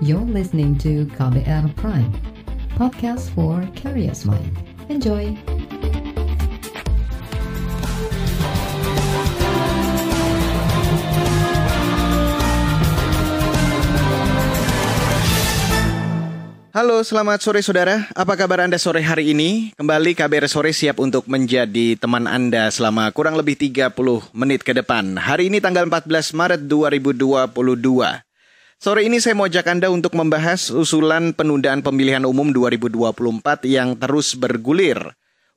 You're listening to KBR Prime, podcast for curious mind. Enjoy! Halo, selamat sore saudara. Apa kabar Anda sore hari ini? Kembali KBR Sore siap untuk menjadi teman Anda selama kurang lebih 30 menit ke depan. Hari ini tanggal 14 Maret 2022. Sore ini saya mau ajak Anda untuk membahas usulan penundaan pemilihan umum 2024 yang terus bergulir.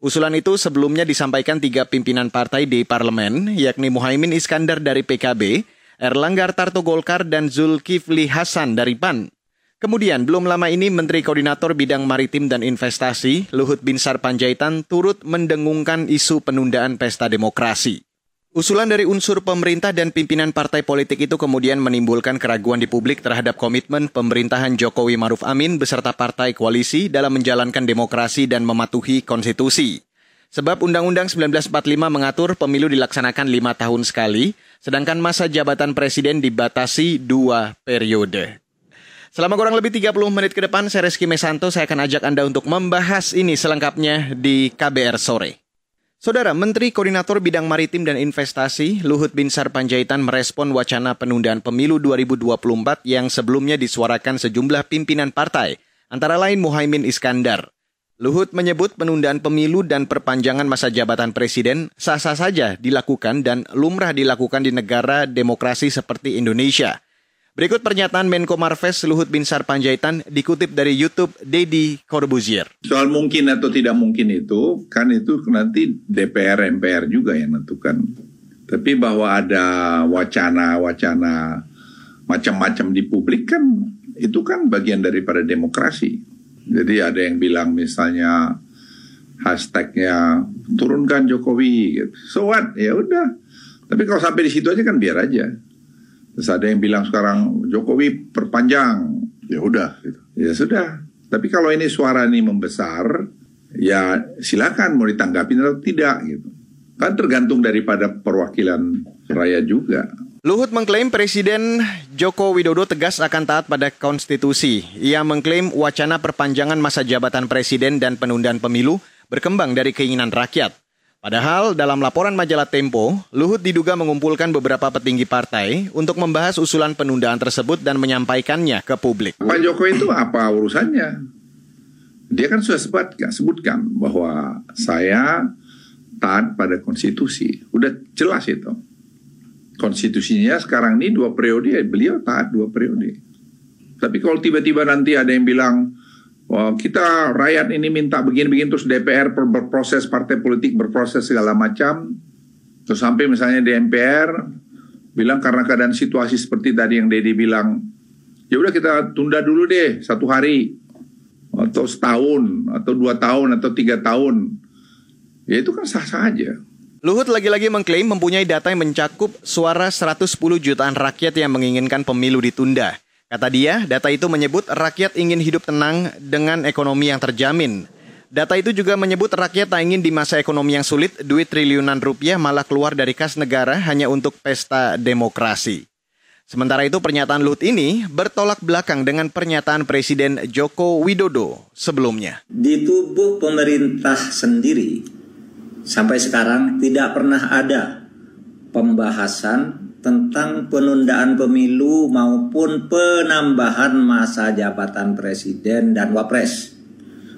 Usulan itu sebelumnya disampaikan tiga pimpinan partai di parlemen, yakni Muhaimin Iskandar dari PKB, Erlangga Tarto Golkar, dan Zulkifli Hasan dari PAN. Kemudian, belum lama ini Menteri Koordinator Bidang Maritim dan Investasi, Luhut Binsar Panjaitan, turut mendengungkan isu penundaan pesta demokrasi. Usulan dari unsur pemerintah dan pimpinan partai politik itu kemudian menimbulkan keraguan di publik terhadap komitmen pemerintahan Jokowi Maruf Amin beserta partai koalisi dalam menjalankan demokrasi dan mematuhi konstitusi. Sebab Undang-Undang 1945 mengatur pemilu dilaksanakan lima tahun sekali, sedangkan masa jabatan presiden dibatasi dua periode. Selama kurang lebih 30 menit ke depan, saya Reski Mesanto, saya akan ajak Anda untuk membahas ini selengkapnya di KBR Sore. Saudara, Menteri Koordinator Bidang Maritim dan Investasi Luhut Binsar Panjaitan merespon wacana penundaan pemilu 2024 yang sebelumnya disuarakan sejumlah pimpinan partai, antara lain Muhaimin Iskandar. Luhut menyebut penundaan pemilu dan perpanjangan masa jabatan presiden sah-sah saja dilakukan dan lumrah dilakukan di negara demokrasi seperti Indonesia. Berikut pernyataan Menko Marves Luhut Binsar Panjaitan dikutip dari YouTube Dedi Corbuzier. Soal mungkin atau tidak mungkin itu, kan itu nanti DPR MPR juga yang menentukan. Tapi bahwa ada wacana-wacana macam-macam di publik kan itu kan bagian daripada demokrasi. Jadi ada yang bilang misalnya hashtagnya turunkan Jokowi, gitu. so what? Ya udah. Tapi kalau sampai di situ aja kan biar aja. Terus ada yang bilang sekarang Jokowi perpanjang, ya udah, gitu. ya sudah. Tapi kalau ini suara ini membesar, ya silakan mau ditanggapi atau tidak gitu. Kan tergantung daripada perwakilan rakyat juga. Luhut mengklaim Presiden Joko Widodo tegas akan taat pada konstitusi. Ia mengklaim wacana perpanjangan masa jabatan presiden dan penundaan pemilu berkembang dari keinginan rakyat. Padahal dalam laporan majalah Tempo, Luhut diduga mengumpulkan beberapa petinggi partai untuk membahas usulan penundaan tersebut dan menyampaikannya ke publik. Pak Jokowi itu apa urusannya? Dia kan sudah sempat sebutkan bahwa saya taat pada konstitusi. Udah jelas itu. Konstitusinya sekarang ini dua periode, beliau taat dua periode. Tapi kalau tiba-tiba nanti ada yang bilang, Wah, kita rakyat ini minta begini-begini terus DPR berproses partai politik berproses segala macam terus sampai misalnya di MPR bilang karena keadaan situasi seperti tadi yang Dedi bilang ya udah kita tunda dulu deh satu hari atau setahun atau dua tahun atau tiga tahun ya itu kan sah-sah aja. Luhut lagi-lagi mengklaim mempunyai data yang mencakup suara 110 jutaan rakyat yang menginginkan pemilu ditunda. Kata dia, data itu menyebut rakyat ingin hidup tenang dengan ekonomi yang terjamin. Data itu juga menyebut rakyat tak ingin di masa ekonomi yang sulit, duit triliunan rupiah malah keluar dari kas negara hanya untuk pesta demokrasi. Sementara itu pernyataan Luhut ini bertolak belakang dengan pernyataan Presiden Joko Widodo sebelumnya. Di tubuh pemerintah sendiri sampai sekarang tidak pernah ada pembahasan tentang penundaan pemilu maupun penambahan masa jabatan presiden dan wapres.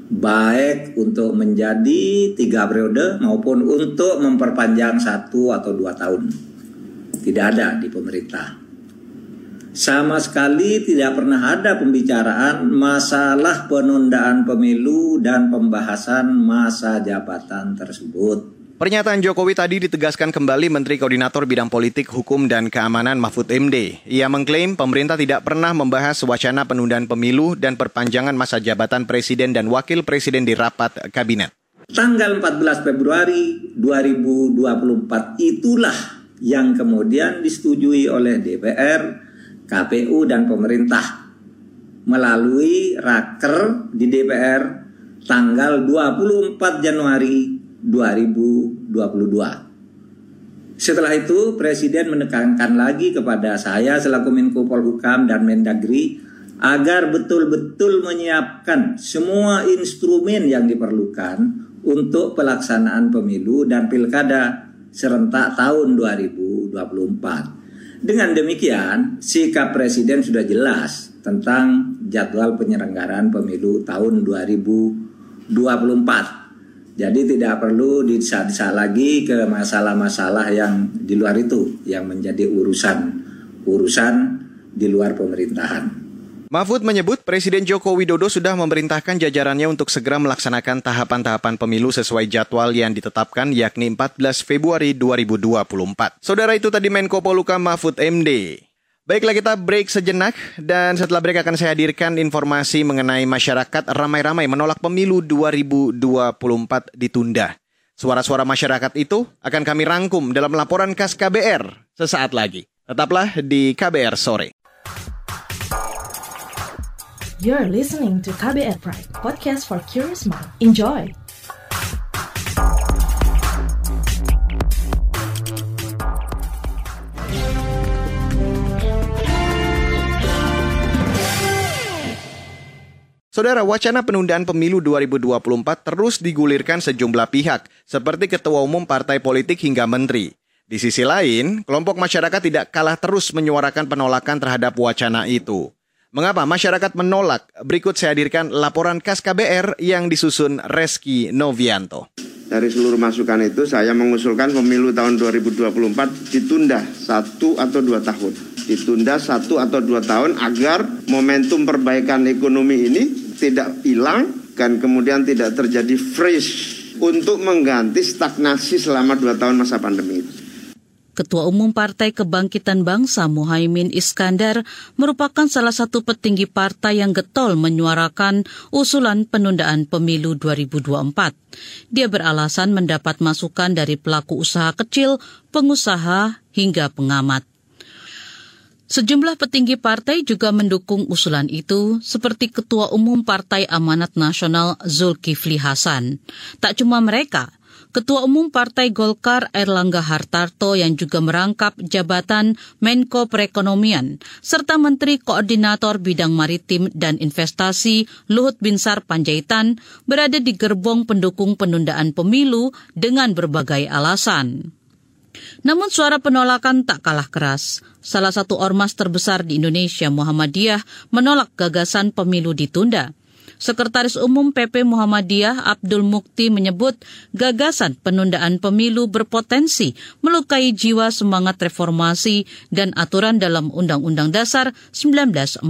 Baik untuk menjadi tiga periode maupun untuk memperpanjang satu atau dua tahun. Tidak ada di pemerintah. Sama sekali tidak pernah ada pembicaraan masalah penundaan pemilu dan pembahasan masa jabatan tersebut Pernyataan Jokowi tadi ditegaskan kembali Menteri Koordinator Bidang Politik, Hukum, dan Keamanan Mahfud MD. Ia mengklaim pemerintah tidak pernah membahas wacana penundaan pemilu dan perpanjangan masa jabatan Presiden dan Wakil Presiden di rapat Kabinet. Tanggal 14 Februari 2024 itulah yang kemudian disetujui oleh DPR, KPU, dan pemerintah melalui raker di DPR tanggal 24 Januari 2022. Setelah itu Presiden menekankan lagi kepada saya selaku Menko Polhukam dan Mendagri agar betul-betul menyiapkan semua instrumen yang diperlukan untuk pelaksanaan pemilu dan pilkada serentak tahun 2024. Dengan demikian, sikap Presiden sudah jelas tentang jadwal penyelenggaraan pemilu tahun 2024. Jadi tidak perlu disah lagi ke masalah-masalah yang di luar itu yang menjadi urusan urusan di luar pemerintahan. Mahfud menyebut Presiden Joko Widodo sudah memerintahkan jajarannya untuk segera melaksanakan tahapan-tahapan pemilu sesuai jadwal yang ditetapkan yakni 14 Februari 2024. Saudara itu tadi Menko Poluka Mahfud MD. Baiklah kita break sejenak dan setelah break akan saya hadirkan informasi mengenai masyarakat ramai-ramai menolak pemilu 2024 ditunda. Suara-suara masyarakat itu akan kami rangkum dalam laporan khas KBR sesaat lagi. Tetaplah di KBR sore. You're listening to KBR Pride, podcast for curious mind. Enjoy! Saudara, wacana penundaan pemilu 2024 terus digulirkan sejumlah pihak, seperti Ketua Umum Partai Politik hingga Menteri. Di sisi lain, kelompok masyarakat tidak kalah terus menyuarakan penolakan terhadap wacana itu. Mengapa masyarakat menolak? Berikut saya hadirkan laporan khas KBR yang disusun Reski Novianto. Dari seluruh masukan itu saya mengusulkan pemilu tahun 2024 ditunda satu atau dua tahun. Ditunda satu atau dua tahun agar momentum perbaikan ekonomi ini tidak hilang dan kemudian tidak terjadi fresh untuk mengganti stagnasi selama dua tahun masa pandemi. Ketua Umum Partai Kebangkitan Bangsa Muhaimin Iskandar merupakan salah satu petinggi partai yang getol menyuarakan usulan penundaan pemilu 2024. Dia beralasan mendapat masukan dari pelaku usaha kecil, pengusaha, hingga pengamat. Sejumlah petinggi partai juga mendukung usulan itu, seperti Ketua Umum Partai Amanat Nasional Zulkifli Hasan. Tak cuma mereka, Ketua Umum Partai Golkar Erlangga Hartarto yang juga merangkap jabatan Menko Perekonomian, serta Menteri Koordinator Bidang Maritim dan Investasi Luhut Binsar Panjaitan berada di gerbong pendukung penundaan pemilu dengan berbagai alasan. Namun suara penolakan tak kalah keras. Salah satu ormas terbesar di Indonesia, Muhammadiyah, menolak gagasan pemilu ditunda. Sekretaris Umum PP Muhammadiyah Abdul Mukti menyebut gagasan penundaan pemilu berpotensi melukai jiwa semangat reformasi dan aturan dalam Undang-Undang Dasar 1945.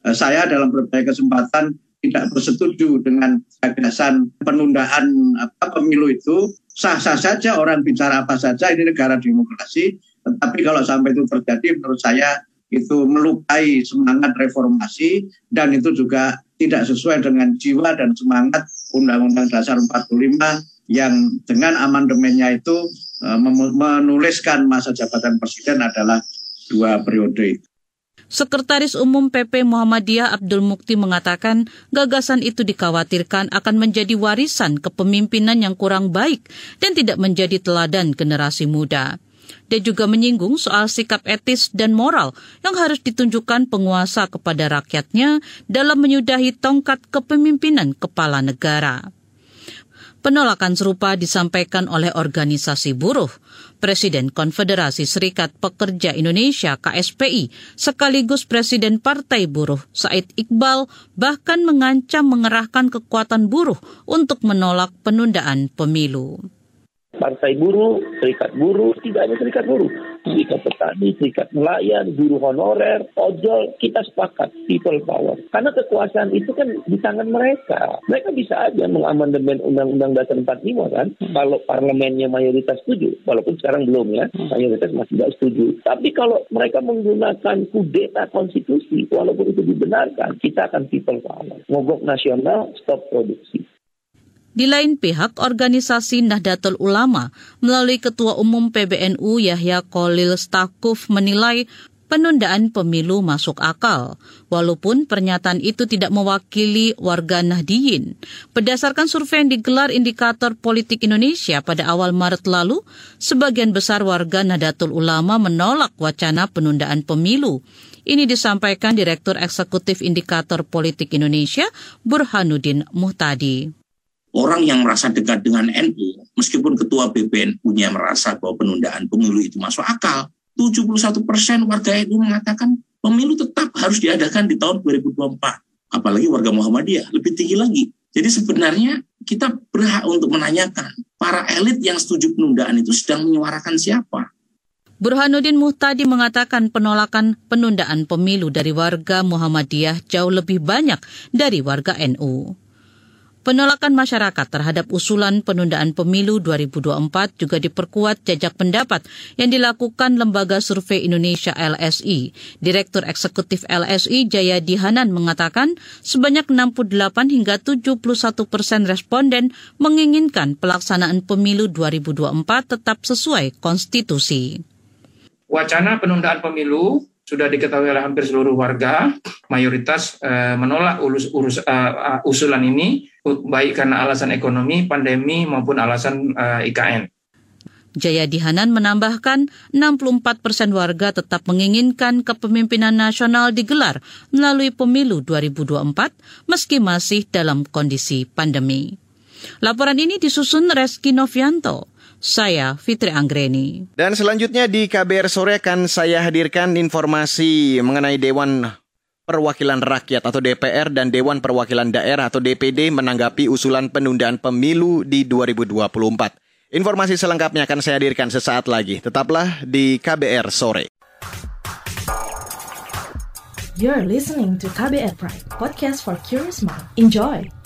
Eh, saya dalam berbagai kesempatan tidak bersetuju dengan gagasan penundaan pemilu itu sah-sah saja orang bicara apa saja ini negara demokrasi tetapi kalau sampai itu terjadi menurut saya itu melukai semangat reformasi dan itu juga tidak sesuai dengan jiwa dan semangat Undang-Undang Dasar 45 yang dengan amandemennya itu eh, menuliskan masa jabatan presiden adalah dua periode. Sekretaris Umum PP Muhammadiyah Abdul Mukti mengatakan gagasan itu dikhawatirkan akan menjadi warisan kepemimpinan yang kurang baik dan tidak menjadi teladan generasi muda. Dia juga menyinggung soal sikap etis dan moral yang harus ditunjukkan penguasa kepada rakyatnya dalam menyudahi tongkat kepemimpinan kepala negara. Penolakan serupa disampaikan oleh organisasi buruh. Presiden Konfederasi Serikat Pekerja Indonesia KSPI sekaligus Presiden Partai Buruh Said Iqbal bahkan mengancam mengerahkan kekuatan buruh untuk menolak penundaan pemilu partai buruh, serikat buruh, tidak hanya serikat buruh, serikat petani, serikat nelayan, guru honorer, ojol, kita sepakat people power. Karena kekuasaan itu kan di tangan mereka. Mereka bisa aja mengamandemen Undang-Undang Dasar 45 kan, kalau parlemennya mayoritas setuju, walaupun sekarang belum ya, mayoritas masih tidak setuju. Tapi kalau mereka menggunakan kudeta konstitusi, walaupun itu dibenarkan, kita akan people power. Mogok nasional, stop produksi. Di lain pihak, organisasi Nahdlatul Ulama melalui Ketua Umum PBNU Yahya Kolil Stakuf menilai penundaan pemilu masuk akal, walaupun pernyataan itu tidak mewakili warga Nahdiyin. Berdasarkan survei yang digelar Indikator Politik Indonesia pada awal Maret lalu, sebagian besar warga Nahdlatul Ulama menolak wacana penundaan pemilu. Ini disampaikan Direktur Eksekutif Indikator Politik Indonesia, Burhanuddin Muhtadi. Orang yang merasa dekat dengan NU, meskipun ketua BPNU-nya merasa bahwa penundaan pemilu itu masuk akal, 71 persen warga NU mengatakan pemilu tetap harus diadakan di tahun 2024. Apalagi warga Muhammadiyah, lebih tinggi lagi. Jadi sebenarnya kita berhak untuk menanyakan, para elit yang setuju penundaan itu sedang menyuarakan siapa? Burhanuddin Muhtadi mengatakan penolakan penundaan pemilu dari warga Muhammadiyah jauh lebih banyak dari warga NU. Penolakan masyarakat terhadap usulan penundaan pemilu 2024 juga diperkuat jajak pendapat yang dilakukan Lembaga Survei Indonesia LSI. Direktur Eksekutif LSI Jayadi Hanan mengatakan sebanyak 68 hingga 71 persen responden menginginkan pelaksanaan pemilu 2024 tetap sesuai konstitusi. Wacana penundaan pemilu sudah diketahui oleh hampir seluruh warga, mayoritas uh, menolak urus, urus, uh, usulan ini, baik karena alasan ekonomi, pandemi, maupun alasan uh, IKN. Jayadi Hanan menambahkan 64 persen warga tetap menginginkan kepemimpinan nasional digelar melalui pemilu 2024 meski masih dalam kondisi pandemi. Laporan ini disusun Reski Novianto. Saya Fitri Anggreni. Dan selanjutnya di KBR sore akan saya hadirkan informasi mengenai Dewan Perwakilan Rakyat atau DPR dan Dewan Perwakilan Daerah atau DPD menanggapi usulan penundaan pemilu di 2024. Informasi selengkapnya akan saya hadirkan sesaat lagi. Tetaplah di KBR sore. You're listening to KBR Pride, podcast for curious mind. Enjoy.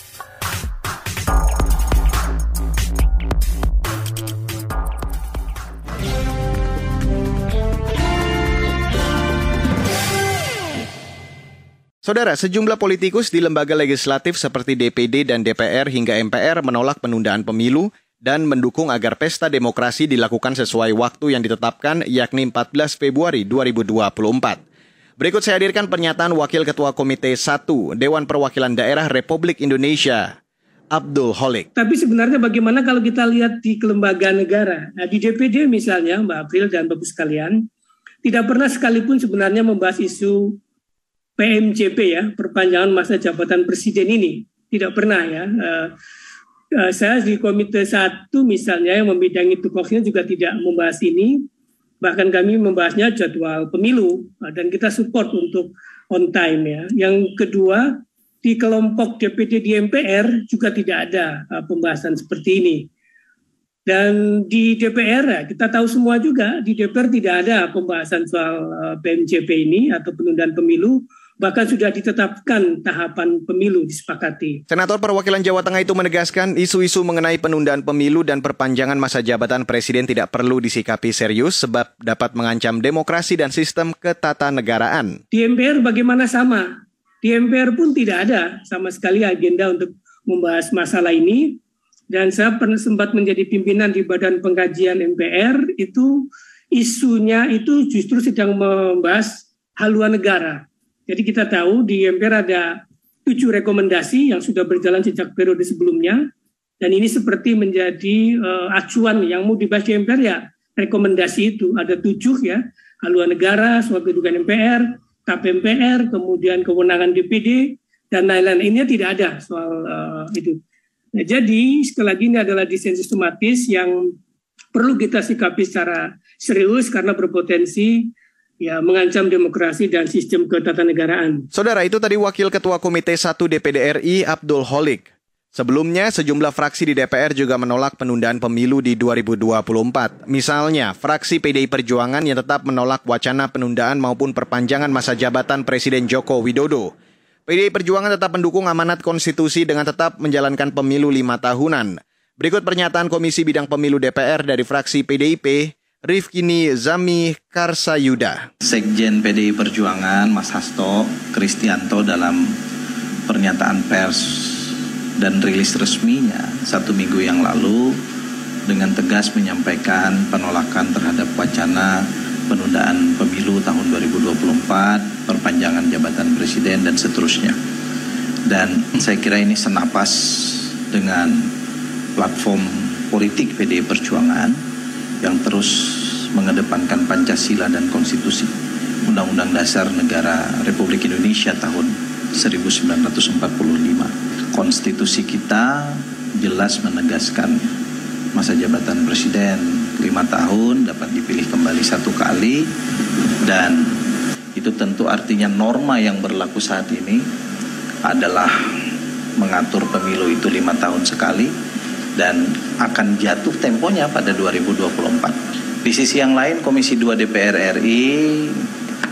Saudara, sejumlah politikus di lembaga legislatif seperti DPD dan DPR hingga MPR menolak penundaan pemilu dan mendukung agar pesta demokrasi dilakukan sesuai waktu yang ditetapkan yakni 14 Februari 2024. Berikut saya hadirkan pernyataan Wakil Ketua Komite 1 Dewan Perwakilan Daerah Republik Indonesia, Abdul Holik. Tapi sebenarnya bagaimana kalau kita lihat di kelembagaan negara? Nah, di DPD misalnya, Mbak April dan Bapak sekalian, tidak pernah sekalipun sebenarnya membahas isu PMJP ya, perpanjangan masa jabatan presiden ini. Tidak pernah ya. Uh, uh, saya di komite satu misalnya yang membidangi tupoksinya juga tidak membahas ini. Bahkan kami membahasnya jadwal pemilu uh, dan kita support untuk on time ya. Yang kedua, di kelompok DPD di MPR juga tidak ada uh, pembahasan seperti ini. Dan di DPR kita tahu semua juga di DPR tidak ada pembahasan soal PMJP ini atau penundaan pemilu bahkan sudah ditetapkan tahapan pemilu disepakati. Senator perwakilan Jawa Tengah itu menegaskan isu-isu mengenai penundaan pemilu dan perpanjangan masa jabatan presiden tidak perlu disikapi serius sebab dapat mengancam demokrasi dan sistem ketatanegaraan. Di MPR bagaimana sama? Di MPR pun tidak ada sama sekali agenda untuk membahas masalah ini dan saya pernah sempat menjadi pimpinan di Badan Pengkajian MPR itu isunya itu justru sedang membahas haluan negara jadi kita tahu di MPR ada tujuh rekomendasi yang sudah berjalan sejak periode sebelumnya. Dan ini seperti menjadi uh, acuan yang mau dibahas di MPR ya rekomendasi itu. Ada tujuh ya haluan negara, soal kedudukan MPR, KPMPR, kemudian kewenangan DPD dan lain-lain. Ini tidak ada soal uh, itu. Nah, jadi sekali lagi ini adalah desain sistematis yang perlu kita sikapi secara serius karena berpotensi ya mengancam demokrasi dan sistem ketatanegaraan. Saudara, itu tadi Wakil Ketua Komite 1 DPD RI Abdul Holik. Sebelumnya, sejumlah fraksi di DPR juga menolak penundaan pemilu di 2024. Misalnya, fraksi PDI Perjuangan yang tetap menolak wacana penundaan maupun perpanjangan masa jabatan Presiden Joko Widodo. PDI Perjuangan tetap mendukung amanat konstitusi dengan tetap menjalankan pemilu lima tahunan. Berikut pernyataan Komisi Bidang Pemilu DPR dari fraksi PDIP, Rifkini Zami Karsayuda. Sekjen PDI Perjuangan Mas Hasto Kristianto dalam pernyataan pers dan rilis resminya satu minggu yang lalu dengan tegas menyampaikan penolakan terhadap wacana penundaan pemilu tahun 2024, perpanjangan jabatan presiden dan seterusnya. Dan saya kira ini senapas dengan platform politik PDI Perjuangan yang terus mengedepankan Pancasila dan Konstitusi. Undang-Undang Dasar Negara Republik Indonesia tahun 1945. Konstitusi kita jelas menegaskan masa jabatan presiden. Lima tahun dapat dipilih kembali satu kali. Dan itu tentu artinya norma yang berlaku saat ini adalah mengatur pemilu itu lima tahun sekali dan akan jatuh temponya pada 2024. Di sisi yang lain Komisi 2 DPR RI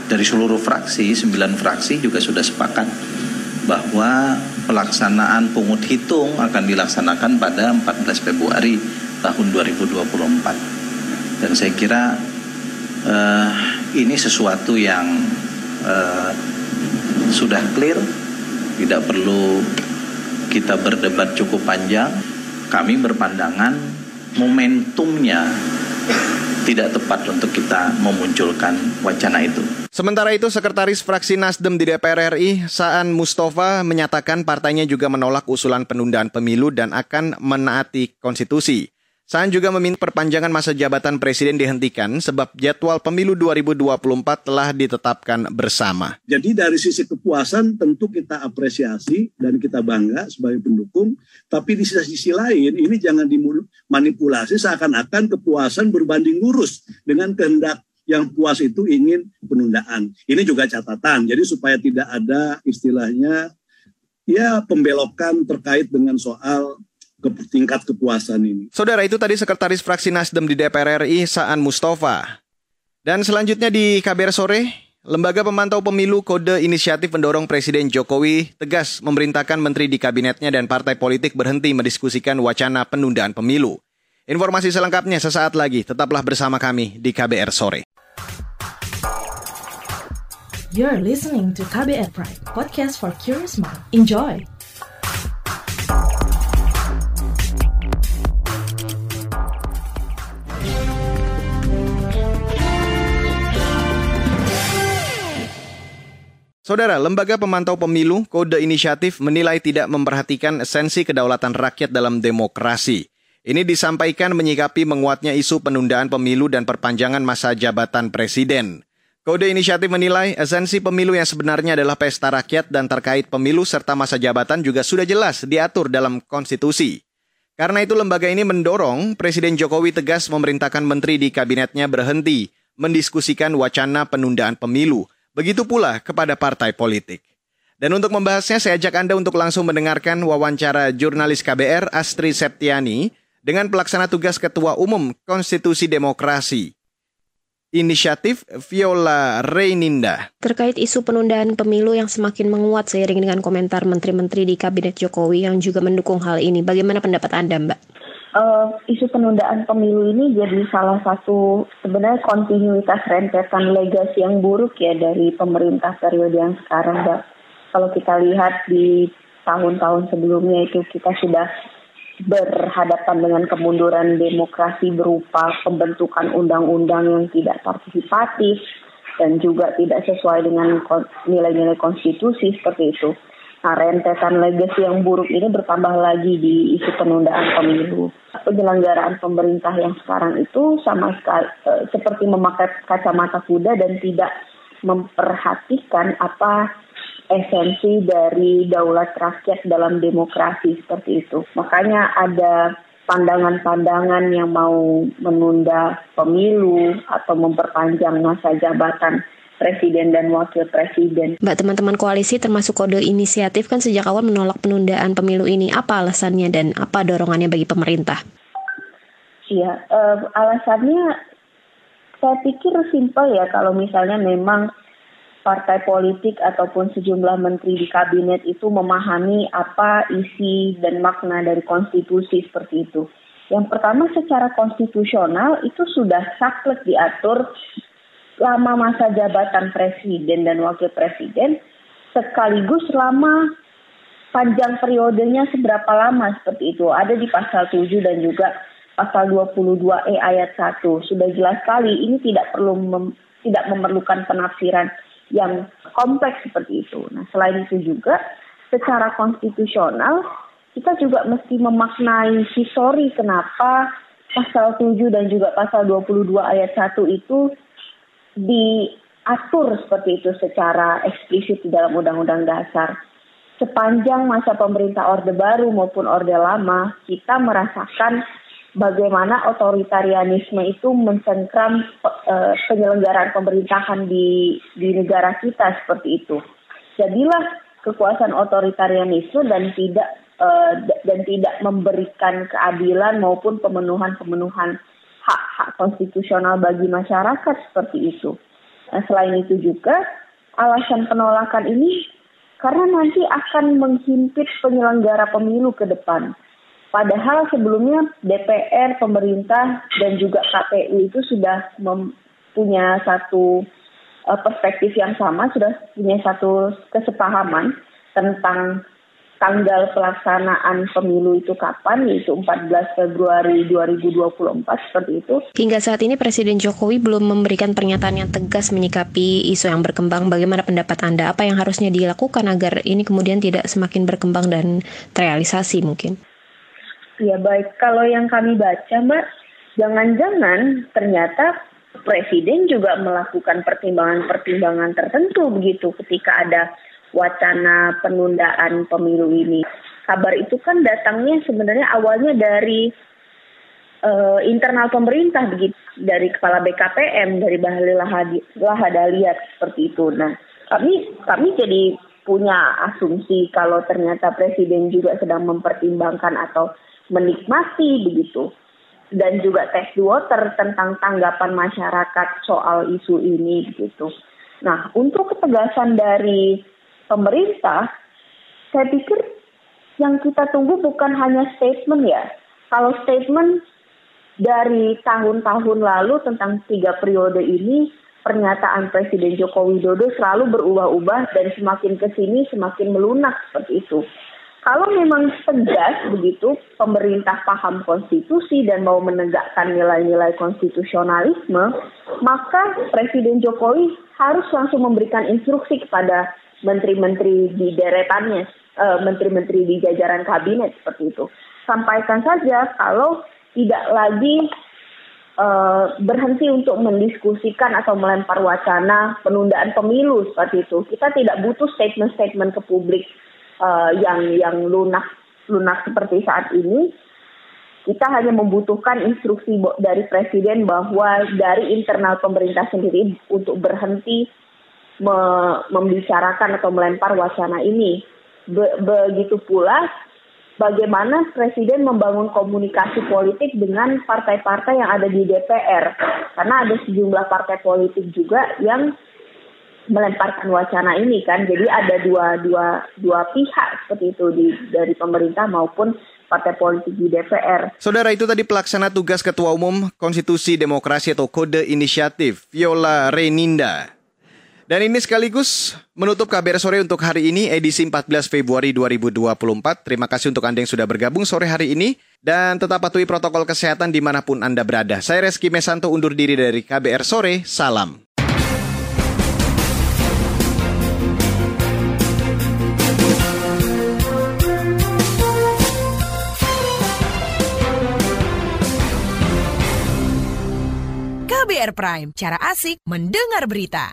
dari seluruh fraksi, 9 fraksi juga sudah sepakat bahwa pelaksanaan pungut hitung akan dilaksanakan pada 14 Februari tahun 2024. Dan saya kira uh, ini sesuatu yang uh, sudah clear, tidak perlu kita berdebat cukup panjang. Kami berpandangan momentumnya tidak tepat untuk kita memunculkan wacana itu. Sementara itu, Sekretaris Fraksi Nasdem di DPR RI, Saan Mustafa, menyatakan partainya juga menolak usulan penundaan pemilu dan akan menaati konstitusi. Saan juga meminta perpanjangan masa jabatan presiden dihentikan sebab jadwal pemilu 2024 telah ditetapkan bersama. Jadi dari sisi kepuasan tentu kita apresiasi dan kita bangga sebagai pendukung, tapi di sisi lain ini jangan dimanipulasi seakan-akan kepuasan berbanding lurus dengan kehendak yang puas itu ingin penundaan. Ini juga catatan. Jadi supaya tidak ada istilahnya ya pembelokan terkait dengan soal ke tingkat kepuasan ini. Saudara itu tadi Sekretaris Fraksi Nasdem di DPR RI Saan Mustafa. Dan selanjutnya di KBR sore, Lembaga Pemantau Pemilu Kode Inisiatif mendorong Presiden Jokowi tegas memerintahkan menteri di kabinetnya dan partai politik berhenti mendiskusikan wacana penundaan pemilu. Informasi selengkapnya sesaat lagi, tetaplah bersama kami di KBR sore. You're listening to KBR Pride, podcast for curious mind. Enjoy! Saudara, Lembaga Pemantau Pemilu Kode Inisiatif menilai tidak memperhatikan esensi kedaulatan rakyat dalam demokrasi. Ini disampaikan menyikapi menguatnya isu penundaan pemilu dan perpanjangan masa jabatan presiden. Kode Inisiatif menilai esensi pemilu yang sebenarnya adalah pesta rakyat dan terkait pemilu serta masa jabatan juga sudah jelas diatur dalam konstitusi. Karena itu lembaga ini mendorong Presiden Jokowi tegas memerintahkan menteri di kabinetnya berhenti mendiskusikan wacana penundaan pemilu Begitu pula kepada partai politik. Dan untuk membahasnya, saya ajak Anda untuk langsung mendengarkan wawancara jurnalis KBR Astri Septiani dengan pelaksana tugas Ketua Umum Konstitusi Demokrasi. Inisiatif Viola Reininda. Terkait isu penundaan pemilu yang semakin menguat seiring dengan komentar menteri-menteri di Kabinet Jokowi yang juga mendukung hal ini, bagaimana pendapat Anda, Mbak? Uh, isu penundaan pemilu ini jadi salah satu sebenarnya kontinuitas rentetan legasi yang buruk ya dari pemerintah periode yang sekarang. Mbak. Kalau kita lihat di tahun-tahun sebelumnya itu kita sudah berhadapan dengan kemunduran demokrasi berupa pembentukan undang-undang yang tidak partisipatif dan juga tidak sesuai dengan nilai-nilai konstitusi seperti itu. Rentetan legacy yang buruk ini bertambah lagi di isu penundaan pemilu. Penyelenggaraan pemerintah yang sekarang itu sama sekali e, seperti memakai kacamata kuda dan tidak memperhatikan apa esensi dari daulat rakyat dalam demokrasi seperti itu. Makanya ada pandangan-pandangan yang mau menunda pemilu atau memperpanjang masa jabatan presiden dan wakil presiden. Mbak teman-teman koalisi termasuk kode inisiatif kan sejak awal menolak penundaan pemilu ini. Apa alasannya dan apa dorongannya bagi pemerintah? Iya, uh, alasannya saya pikir simpel ya kalau misalnya memang partai politik ataupun sejumlah menteri di kabinet itu memahami apa isi dan makna dari konstitusi seperti itu. Yang pertama secara konstitusional itu sudah saklek diatur lama masa jabatan presiden dan wakil presiden sekaligus lama panjang periodenya seberapa lama seperti itu ada di pasal 7 dan juga pasal 22E ayat 1 sudah jelas sekali ini tidak perlu mem, tidak memerlukan penafsiran yang kompleks seperti itu. Nah, selain itu juga secara konstitusional kita juga mesti memaknai histori kenapa pasal 7 dan juga pasal 22 ayat 1 itu diatur seperti itu secara eksplisit di dalam undang-undang dasar. Sepanjang masa pemerintah Orde Baru maupun Orde Lama, kita merasakan bagaimana otoritarianisme itu mencengkram uh, penyelenggaraan pemerintahan di di negara kita seperti itu. Jadilah kekuasaan otoritarianisme dan tidak uh, dan tidak memberikan keadilan maupun pemenuhan-pemenuhan hak-hak konstitusional bagi masyarakat seperti itu. Nah, selain itu juga alasan penolakan ini karena nanti akan menghimpit penyelenggara pemilu ke depan. Padahal sebelumnya DPR, pemerintah, dan juga KPU itu sudah punya satu uh, perspektif yang sama, sudah punya satu kesepahaman tentang tanggal pelaksanaan pemilu itu kapan, yaitu 14 Februari 2024 seperti itu. Hingga saat ini Presiden Jokowi belum memberikan pernyataan yang tegas menyikapi isu yang berkembang. Bagaimana pendapat Anda? Apa yang harusnya dilakukan agar ini kemudian tidak semakin berkembang dan terrealisasi mungkin? Ya baik, kalau yang kami baca Mbak, jangan-jangan ternyata Presiden juga melakukan pertimbangan-pertimbangan tertentu begitu ketika ada wacana penundaan pemilu ini. Kabar itu kan datangnya sebenarnya awalnya dari uh, internal pemerintah begitu, dari kepala BKPM, dari Bahlil Lahadalia seperti itu. Nah, kami kami jadi punya asumsi kalau ternyata presiden juga sedang mempertimbangkan atau menikmati begitu dan juga test water tentang tanggapan masyarakat soal isu ini begitu. Nah, untuk ketegasan dari pemerintah, saya pikir yang kita tunggu bukan hanya statement ya. Kalau statement dari tahun-tahun lalu tentang tiga periode ini, pernyataan Presiden Joko Widodo selalu berubah-ubah dan semakin ke sini semakin melunak seperti itu. Kalau memang tegas begitu, pemerintah paham konstitusi dan mau menegakkan nilai-nilai konstitusionalisme, maka Presiden Jokowi harus langsung memberikan instruksi kepada menteri-menteri di deretannya, uh, menteri-menteri di jajaran kabinet seperti itu. Sampaikan saja kalau tidak lagi uh, berhenti untuk mendiskusikan atau melempar wacana penundaan pemilu seperti itu. Kita tidak butuh statement-statement ke publik uh, yang yang lunak lunak seperti saat ini kita hanya membutuhkan instruksi dari presiden bahwa dari internal pemerintah sendiri untuk berhenti me membicarakan atau melempar wacana ini. Be begitu pula bagaimana presiden membangun komunikasi politik dengan partai-partai yang ada di DPR. Karena ada sejumlah partai politik juga yang melemparkan wacana ini kan. Jadi ada dua dua dua pihak seperti itu di dari pemerintah maupun partai politik di DPR. Saudara itu tadi pelaksana tugas Ketua Umum Konstitusi Demokrasi atau Kode Inisiatif Viola Reninda. Dan ini sekaligus menutup KBR sore untuk hari ini edisi 14 Februari 2024. Terima kasih untuk Anda yang sudah bergabung sore hari ini. Dan tetap patuhi protokol kesehatan di mana pun Anda berada. Saya Reski Mesanto undur diri dari KBR Sore. Salam. KBR Prime, cara asik mendengar berita.